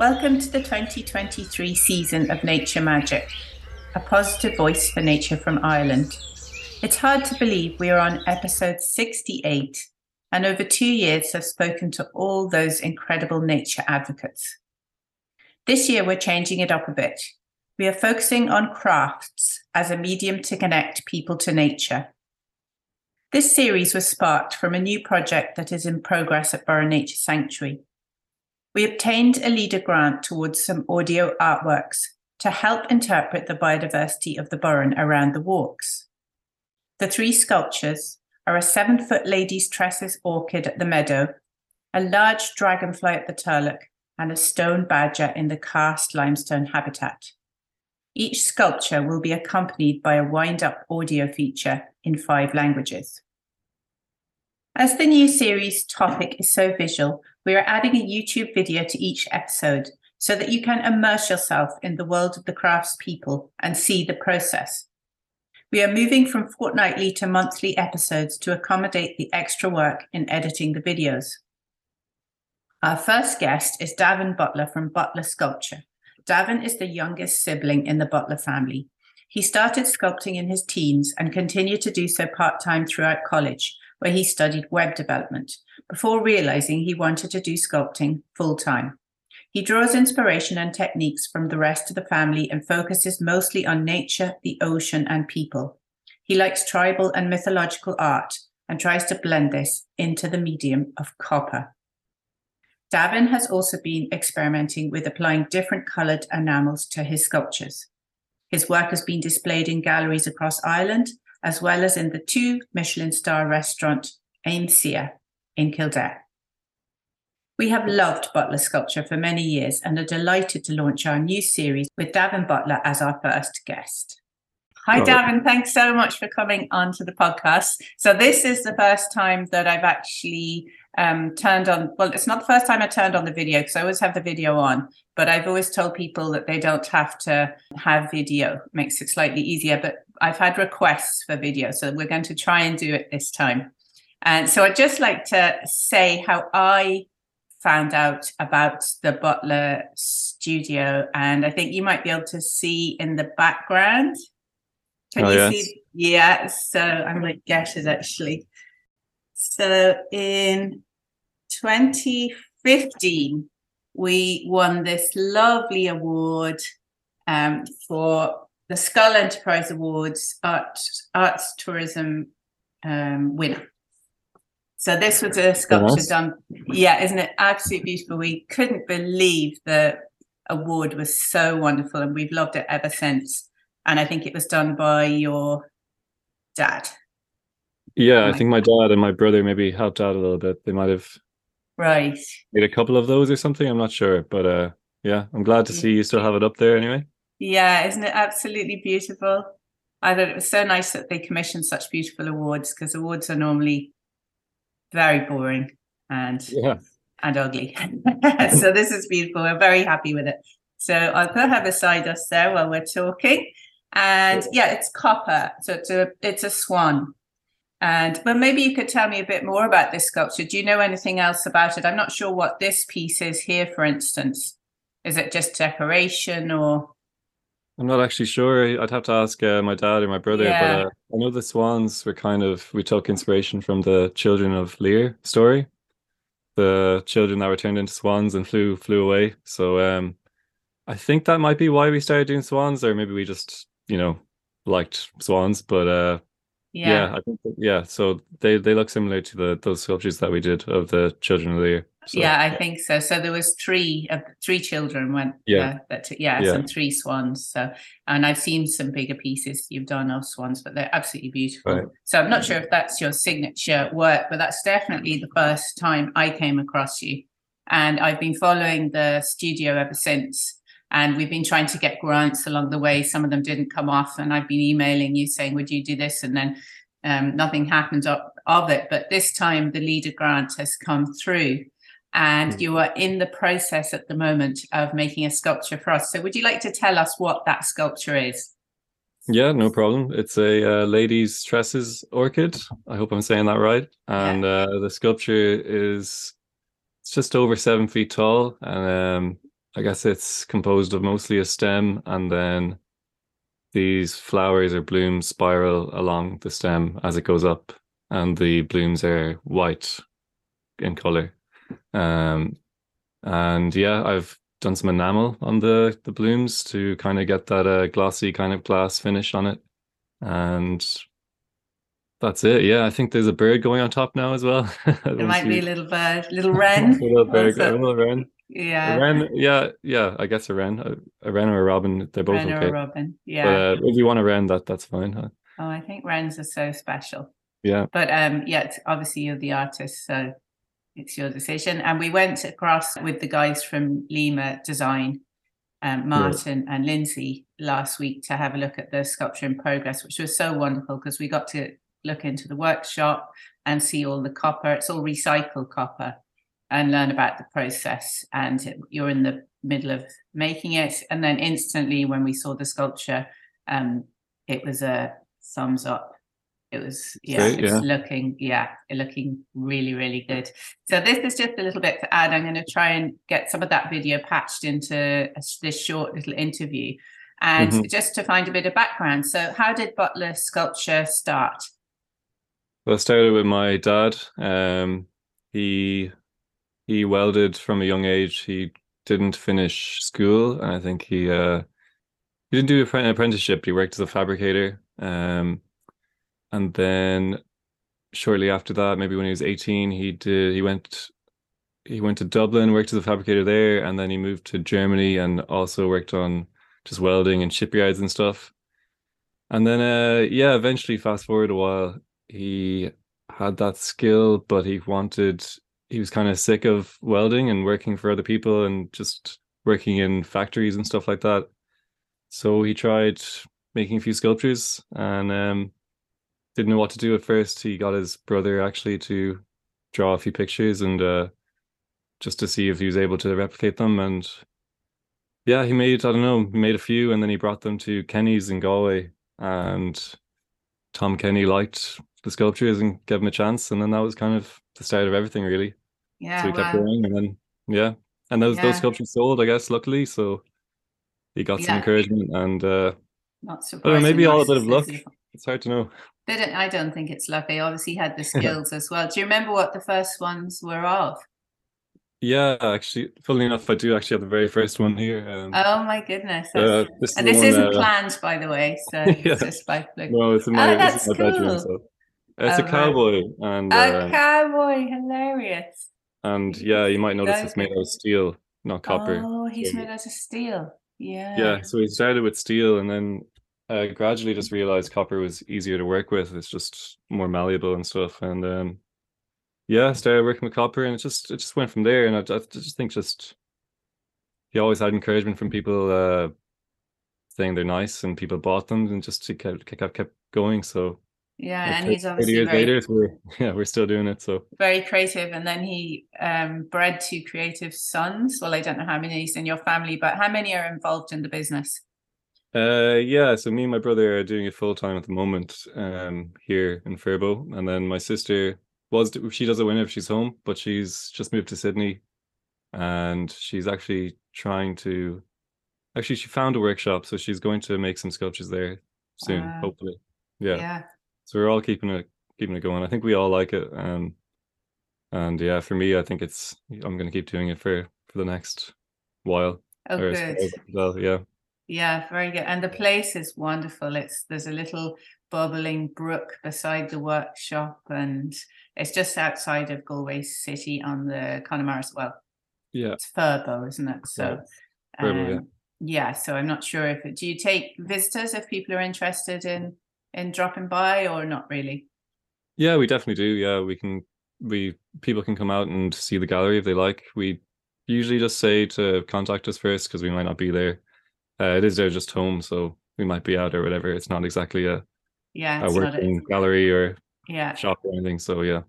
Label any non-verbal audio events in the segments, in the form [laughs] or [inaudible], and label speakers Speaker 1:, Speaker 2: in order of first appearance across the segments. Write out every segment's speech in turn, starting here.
Speaker 1: Welcome to the 2023 season of Nature Magic, a positive voice for nature from Ireland. It's hard to believe we are on episode 68 and over two years have spoken to all those incredible nature advocates. This year, we're changing it up a bit. We are focusing on crafts as a medium to connect people to nature. This series was sparked from a new project that is in progress at Burren Nature Sanctuary. We obtained a leader grant towards some audio artworks to help interpret the biodiversity of the Burren around the walks. The three sculptures are a seven foot lady's tresses orchid at the meadow, a large dragonfly at the turlough, and a stone badger in the karst limestone habitat. Each sculpture will be accompanied by a wind up audio feature in five languages. As the new series topic is so visual, we are adding a YouTube video to each episode so that you can immerse yourself in the world of the craftspeople and see the process. We are moving from fortnightly to monthly episodes to accommodate the extra work in editing the videos. Our first guest is Davin Butler from Butler Sculpture. Davin is the youngest sibling in the Butler family. He started sculpting in his teens and continued to do so part time throughout college, where he studied web development, before realizing he wanted to do sculpting full time. He draws inspiration and techniques from the rest of the family and focuses mostly on nature, the ocean, and people. He likes tribal and mythological art and tries to blend this into the medium of copper. Davin has also been experimenting with applying different coloured enamels to his sculptures. His work has been displayed in galleries across Ireland, as well as in the two Michelin star restaurant Aimsir in Kildare. We have loved Butler sculpture for many years and are delighted to launch our new series with Davin Butler as our first guest. Hi, Davin. Thanks so much for coming on to the podcast. So, this is the first time that I've actually um, turned on. Well, it's not the first time I turned on the video because I always have the video on, but I've always told people that they don't have to have video. It makes it slightly easier. But I've had requests for video, so we're going to try and do it this time. And so I'd just like to say how I found out about the Butler studio. And I think you might be able to see in the background. Can oh, you yes. see? Yeah. So I'm to get it actually. So in 2015, we won this lovely award um, for the Skull Enterprise Awards Art, Arts Tourism um, winner. So this was a sculpture done. Yeah, isn't it absolutely beautiful? We couldn't believe the award was so wonderful, and we've loved it ever since. And I think it was done by your dad.
Speaker 2: Yeah, I think my dad and my brother maybe helped out a little bit. They might have
Speaker 1: right
Speaker 2: made a couple of those or something. I'm not sure, but uh, yeah, I'm glad to see you still have it up there anyway.
Speaker 1: Yeah, isn't it absolutely beautiful? I thought it was so nice that they commissioned such beautiful awards because awards are normally very boring and
Speaker 2: yeah.
Speaker 1: and ugly. [laughs] so this is beautiful. We're very happy with it. So I'll put her beside us there while we're talking. And yeah, it's copper. So it's a it's a swan. And but maybe you could tell me a bit more about this sculpture. Do you know anything else about it? I'm not sure what this piece is here, for instance. Is it just decoration or
Speaker 2: I'm not actually sure. I'd have to ask uh, my dad or my brother. Yeah. But uh, I know the swans were kind of we took inspiration from the Children of Lir story, the children that were turned into swans and flew flew away. So um, I think that might be why we started doing swans, or maybe we just you know liked swans. But uh, yeah. yeah, I think that, yeah. So they they look similar to the those sculptures that we did of the Children of Lir.
Speaker 1: So, yeah, I think so. So there was three uh, three children went yeah uh, that yeah, yeah, some three swans. So and I've seen some bigger pieces you've done of swans, but they're absolutely beautiful. Right. So I'm not sure if that's your signature work, but that's definitely the first time I came across you. And I've been following the studio ever since. And we've been trying to get grants along the way. Some of them didn't come off, and I've been emailing you saying, "Would you do this?" And then um, nothing happened of, of it. But this time, the leader grant has come through and mm. you are in the process at the moment of making a sculpture for us. So, would you like to tell us what that sculpture is?
Speaker 2: Yeah, no problem. It's a uh, lady's tresses orchid. I hope I'm saying that right. And yeah. uh, the sculpture is it's just over seven feet tall, and um, I guess it's composed of mostly a stem and then these flowers or blooms spiral along the stem as it goes up and the blooms are white in color. Um, and yeah, I've done some enamel on the the blooms to kind of get that uh, glossy kind of glass finish on it, and that's it. Yeah, I think there's a bird going on top now as well. [laughs]
Speaker 1: It might be a little bird, little wren.
Speaker 2: a [laughs] little bird, a little wren.
Speaker 1: Yeah.
Speaker 2: A wren, yeah, yeah. I guess a wren, a, a wren or a robin. They're both
Speaker 1: wren
Speaker 2: okay.
Speaker 1: or robin. Yeah.
Speaker 2: But, uh, if you want a wren, that that's fine. Huh?
Speaker 1: Oh, I think wrens are so special.
Speaker 2: Yeah.
Speaker 1: But um, yeah, obviously you're the artist, so it's your decision. And we went across with the guys from Lima Design, um, Martin yeah. and Lindsay, last week to have a look at the sculpture in progress, which was so wonderful because we got to look into the workshop and see all the copper. It's all recycled copper and learn about the process. And you're in the middle of making it. And then instantly, when we saw the sculpture, um, it was a thumbs up it was yeah, it's yeah. looking yeah, it looking really really good. So this is just a little bit to add. I'm going to try and get some of that video patched into a, this short little interview, and mm-hmm. just to find a bit of background. So how did Butler Sculpture start?
Speaker 2: Well, I started with my dad. Um, he he welded from a young age. He didn't finish school, and I think he uh, he didn't do an apprenticeship. He worked as a fabricator. Um, and then shortly after that, maybe when he was 18, he did he went he went to Dublin, worked as a fabricator there, and then he moved to Germany and also worked on just welding and shipyards and stuff. And then uh yeah, eventually fast forward a while, he had that skill, but he wanted he was kind of sick of welding and working for other people and just working in factories and stuff like that. So he tried making a few sculptures and um didn't know what to do at first. He got his brother actually to draw a few pictures and uh, just to see if he was able to replicate them. And yeah, he made I don't know, he made a few, and then he brought them to Kenny's in Galway, and Tom Kenny liked the sculptures and gave him a chance, and then that was kind of the start of everything, really.
Speaker 1: Yeah,
Speaker 2: so
Speaker 1: he
Speaker 2: kept going, and then yeah, and those yeah. those sculptures sold, I guess, luckily. So he got yeah. some encouragement, and uh,
Speaker 1: not surprising.
Speaker 2: maybe all a bit of luck. It's hard to know.
Speaker 1: Don't, I don't think it's luck. They obviously had the [laughs] skills as well. Do you remember what the first ones were of?
Speaker 2: Yeah, actually, funnily enough, I do actually have the very first one here.
Speaker 1: Um, oh my goodness! Uh, this, is isn't uh, planned, by the way. So [laughs] yeah. it's just by like
Speaker 2: no, it's in my, oh, that's cool. bedroom. So. It's oh, a cowboy and
Speaker 1: a uh, cowboy, hilarious.
Speaker 2: And yeah, you might notice it's made out of steel, not copper.
Speaker 1: Oh, he's made out of steel. Yeah.
Speaker 2: Yeah. So he started with steel, and then uh, gradually just realized copper was easier to work with. It's just more malleable and stuff. And um, yeah, started working with copper, and it just it just went from there. And I, I just think just he always had encouragement from people uh, saying they're nice, and people bought them, and just to kept kept kept going. So
Speaker 1: yeah, like and he's obviously years
Speaker 2: very, later, we're [laughs] yeah we're still doing it. So
Speaker 1: very creative, and then he um, bred two creative sons. Well, I don't know how many is in your family, but how many are involved in the business?
Speaker 2: Uh, yeah. So me and my brother are doing it full time at the moment, um, here in Furbo, and then my sister was she does it whenever she's home, but she's just moved to Sydney, and she's actually trying to. Actually, she found a workshop, so she's going to make some sculptures there soon, uh, hopefully. Yeah.
Speaker 1: Yeah.
Speaker 2: So we're all keeping it keeping it going. I think we all like it. Um, and yeah, for me, I think it's I'm going to keep doing it for for the next while.
Speaker 1: Oh, good.
Speaker 2: Well, yeah.
Speaker 1: Yeah, very good. And the place is wonderful. It's there's a little bubbling brook beside the workshop, and it's just outside of Galway City on the Connemara as well.
Speaker 2: Yeah,
Speaker 1: it's Furbo, isn't it? So,
Speaker 2: yeah. Um, yeah.
Speaker 1: yeah. So I'm not sure if it, do you take visitors if people are interested in in dropping by or not really.
Speaker 2: Yeah, we definitely do. Yeah, we can. We people can come out and see the gallery if they like. We usually just say to contact us first because we might not be there uh, it is there just home, so we might be out or whatever. It's not exactly a
Speaker 1: yeah
Speaker 2: a working a, gallery or
Speaker 1: yeah
Speaker 2: shop or anything. So yeah.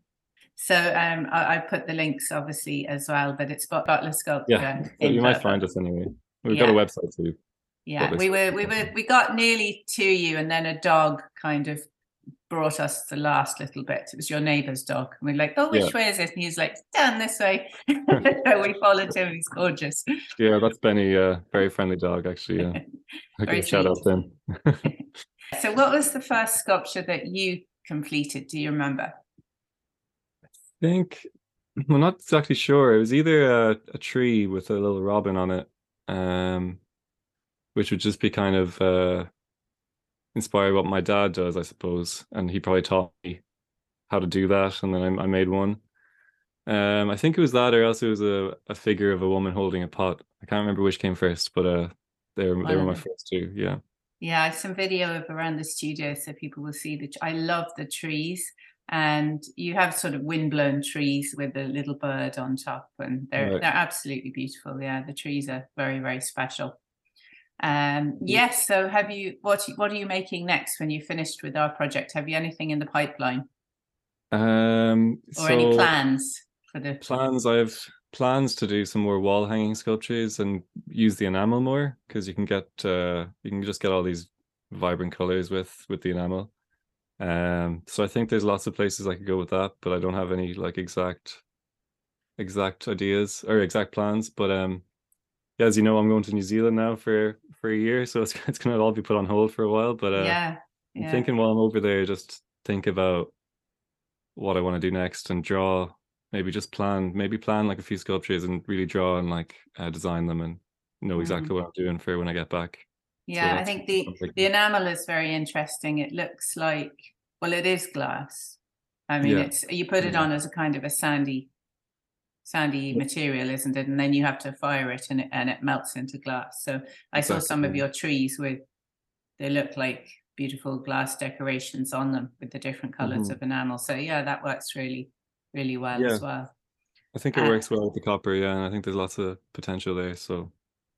Speaker 1: So um, I, I, put the links obviously as well, but it's Butler Sculpture.
Speaker 2: Yeah, you might find us anyway. We've yeah. got a website too.
Speaker 1: Yeah, we were we were we got nearly to you, and then a dog kind of brought us the last little bit. It was your neighbour's dog. And we're like, oh, which yeah. way is it? And he's like, down this way. [laughs] [laughs] so we followed him. He's gorgeous.
Speaker 2: Yeah, that's Benny. Uh, very friendly dog, actually. Yeah. [laughs] I can shout out then.
Speaker 1: so what was the first sculpture that you completed? Do you remember?
Speaker 2: I think I'm not exactly sure. It was either a, a tree with a little robin on it, um, which would just be kind of uh, inspired what my dad does, I suppose, and he probably taught me how to do that, and then I, I made one. Um, I think it was that, or else it was a, a figure of a woman holding a pot. I can't remember which came first, but uh, they were they were my first two. Yeah.
Speaker 1: Yeah, I have some video of around the studio so people will see that I love the trees and you have sort of windblown trees with a little bird on top and they're right. they're absolutely beautiful yeah the trees are very very special um yes so have you what what are you making next when you finished with our project? Have you anything in the pipeline?
Speaker 2: Um
Speaker 1: or so any plans for the
Speaker 2: plans i have plans to do some more wall hanging sculptures and use the enamel more because you can get uh you can just get all these vibrant colors with with the enamel. Um, so I think there's lots of places I could go with that, but I don't have any like exact exact ideas or exact plans. But um, yeah, as you know, I'm going to New Zealand now for for a year, so it's [laughs] it's gonna all be put on hold for a while. But uh,
Speaker 1: yeah, yeah.
Speaker 2: I'm thinking while I'm over there, just think about what I want to do next and draw. Maybe just plan, maybe plan like a few sculptures and really draw and like uh, design them and know exactly mm. what I'm doing for when I get back.
Speaker 1: Yeah, so I think the the enamel is very interesting. It looks like well, it is glass. I mean, yeah. it's you put it on as a kind of a sandy, sandy material, isn't it? And then you have to fire it, and it and it melts into glass. So I exactly. saw some of your trees with they look like beautiful glass decorations on them with the different colors mm-hmm. of enamel. So yeah, that works really, really well yeah. as well.
Speaker 2: I think it uh, works well with the copper, yeah, and I think there's lots of potential there. So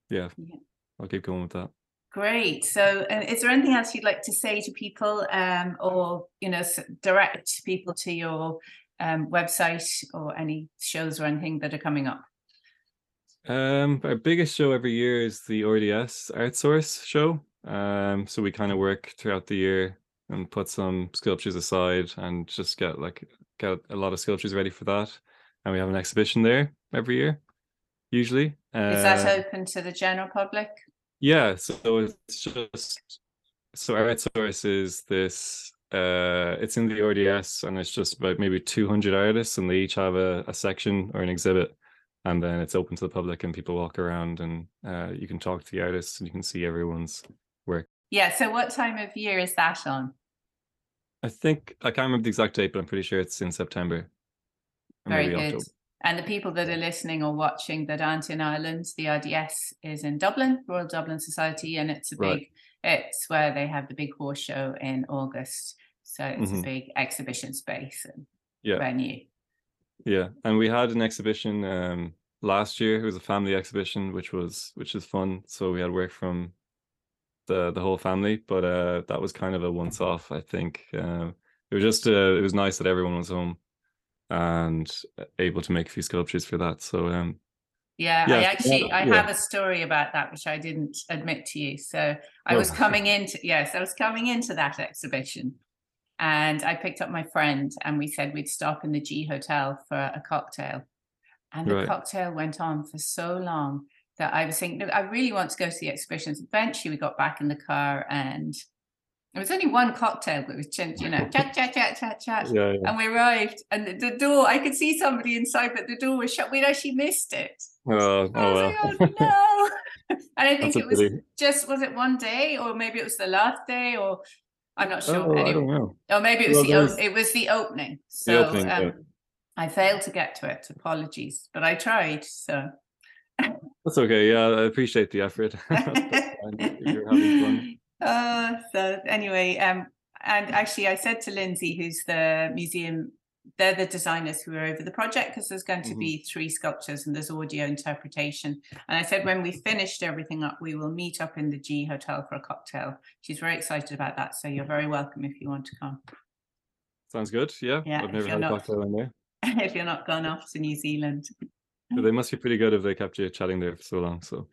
Speaker 2: yeah, yeah. I'll keep going with that.
Speaker 1: Great. So, uh, is there anything else you'd like to say to people, um, or you know, direct people to your um, website or any shows or anything that are coming up?
Speaker 2: Um, our biggest show every year is the RDS Art Source show. Um, so we kind of work throughout the year and put some sculptures aside and just get like get a lot of sculptures ready for that. And we have an exhibition there every year, usually.
Speaker 1: Is that uh, open to the general public?
Speaker 2: Yeah, so it's just so Art Source is this uh it's in the RDS and it's just about maybe 200 artists and they each have a, a section or an exhibit and then it's open to the public and people walk around and uh, you can talk to the artists and you can see everyone's work.
Speaker 1: Yeah, so what time of year is that on?
Speaker 2: I think I can't remember the exact date, but I'm pretty sure it's in September.
Speaker 1: Very good. October. And the people that are listening or watching that aren't in Ireland, the RDS is in Dublin, Royal Dublin Society, and it's a big, right. It's where they have the big horse show in August. So it's mm-hmm. a big exhibition space and yeah. venue.
Speaker 2: Yeah, and we had an exhibition um, last year. It was a family exhibition, which was which is fun. So we had work from the the whole family, but uh, that was kind of a once off. I think uh, it was just uh, it was nice that everyone was home and able to make a few sculptures for that. So um,
Speaker 1: yeah, yeah, I actually I yeah. have a story about that which I didn't admit to you. So I oh. was coming into yes, I was coming into that exhibition and I picked up my friend and we said we'd stop in the G Hotel for a cocktail. And the right. cocktail went on for so long that I was thinking, I really want to go to the exhibitions. Eventually we got back in the car and there was only one cocktail, but it was you know, chat, chat, chat, chat, chat. Yeah, yeah. And we arrived, and the, the, door, I could see somebody inside, but the door was shut. We'd actually missed it.
Speaker 2: Oh, oh well.
Speaker 1: Like, oh no. and [laughs] I think it was pity. just, was it one day, or maybe it was the last day, or I'm not sure.
Speaker 2: Oh, anyway. I don't know. Or
Speaker 1: maybe it was well, the it was the opening. So the opening, um, yeah. I failed to get to it. Apologies, but I tried. So
Speaker 2: that's okay. Yeah, I appreciate the effort. [laughs] You're having fun. [laughs]
Speaker 1: Uh, so anyway, um, and actually, I said to Lindsay, who's the museum, they're the designers who are over the project because there's going to mm-hmm. be three sculptures and there's audio interpretation. And I said, when we finished everything up, we will meet up in the G Hotel for a cocktail. She's very excited about that. So you're very welcome if you want to come.
Speaker 2: Sounds good. Yeah.
Speaker 1: Yeah.
Speaker 2: I've never had
Speaker 1: a
Speaker 2: cocktail in there. [laughs]
Speaker 1: if you're not gone off to New Zealand.
Speaker 2: But they must be pretty good if they kept you chatting there for so long. So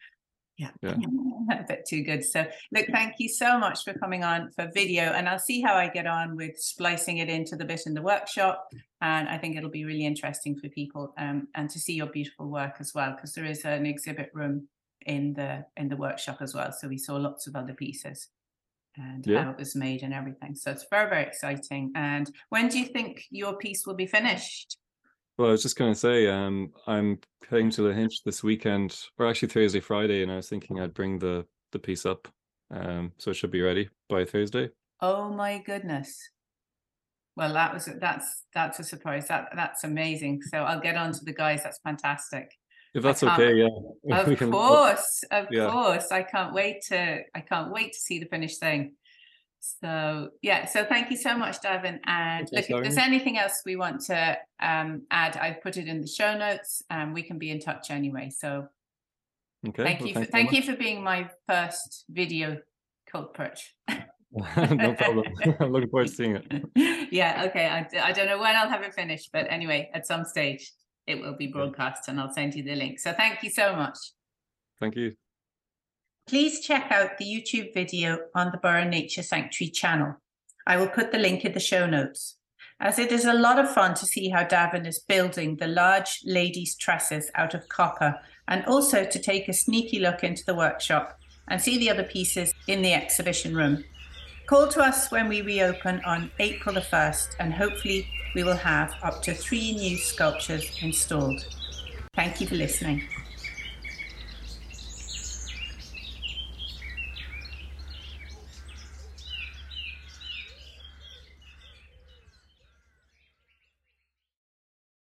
Speaker 1: Yeah. yeah. [laughs] a bit too good. So, look, thank you so much for coming on for video. And I'll see how I get on with splicing it into the bit in the workshop. And I think it'll be really interesting for people um, and to see your beautiful work as well, because there is an exhibit room in the in the workshop as well. So we saw lots of other pieces and yeah. how it was made and everything. So it's very, very exciting. And when do you think your piece will be finished?
Speaker 2: Well, I was just going to say, um, I'm heading to Lahinch this weekend, or actually Thursday, Friday, and I was thinking I'd bring the the piece up, um, so it should be ready by Thursday.
Speaker 1: Oh my goodness! Well, that was that's that's a surprise. That that's amazing. So I'll get on to the guys. That's fantastic.
Speaker 2: If that's okay, yeah. [laughs]
Speaker 1: Of can, course, of yeah. course. I can't wait to I can't wait to see the finished thing. So yeah, so thank you so much, Davin. And look, if there's anything else we want to um, add, I've put it in the show notes. and we can be in touch anyway. So okay, thank well, you, for, thank you for being my first video culprit. [laughs]
Speaker 2: no problem. [laughs] I'm looking forward to seeing
Speaker 1: it. [laughs] yeah. Okay. I, I don't know when I'll have it finished, but anyway, at some stage it will be broadcast, and I'll send you the link. So thank you so much.
Speaker 2: Thank you.
Speaker 1: Please check out the YouTube video on the Burren Nature Sanctuary channel. I will put the link in the show notes, as it is a lot of fun to see how Davin is building the large ladies' tresses out of copper, and also to take a sneaky look into the workshop and see the other pieces in the exhibition room. Call to us when we reopen on April the 1st, and hopefully, we will have up to three new sculptures installed. Thank you for listening.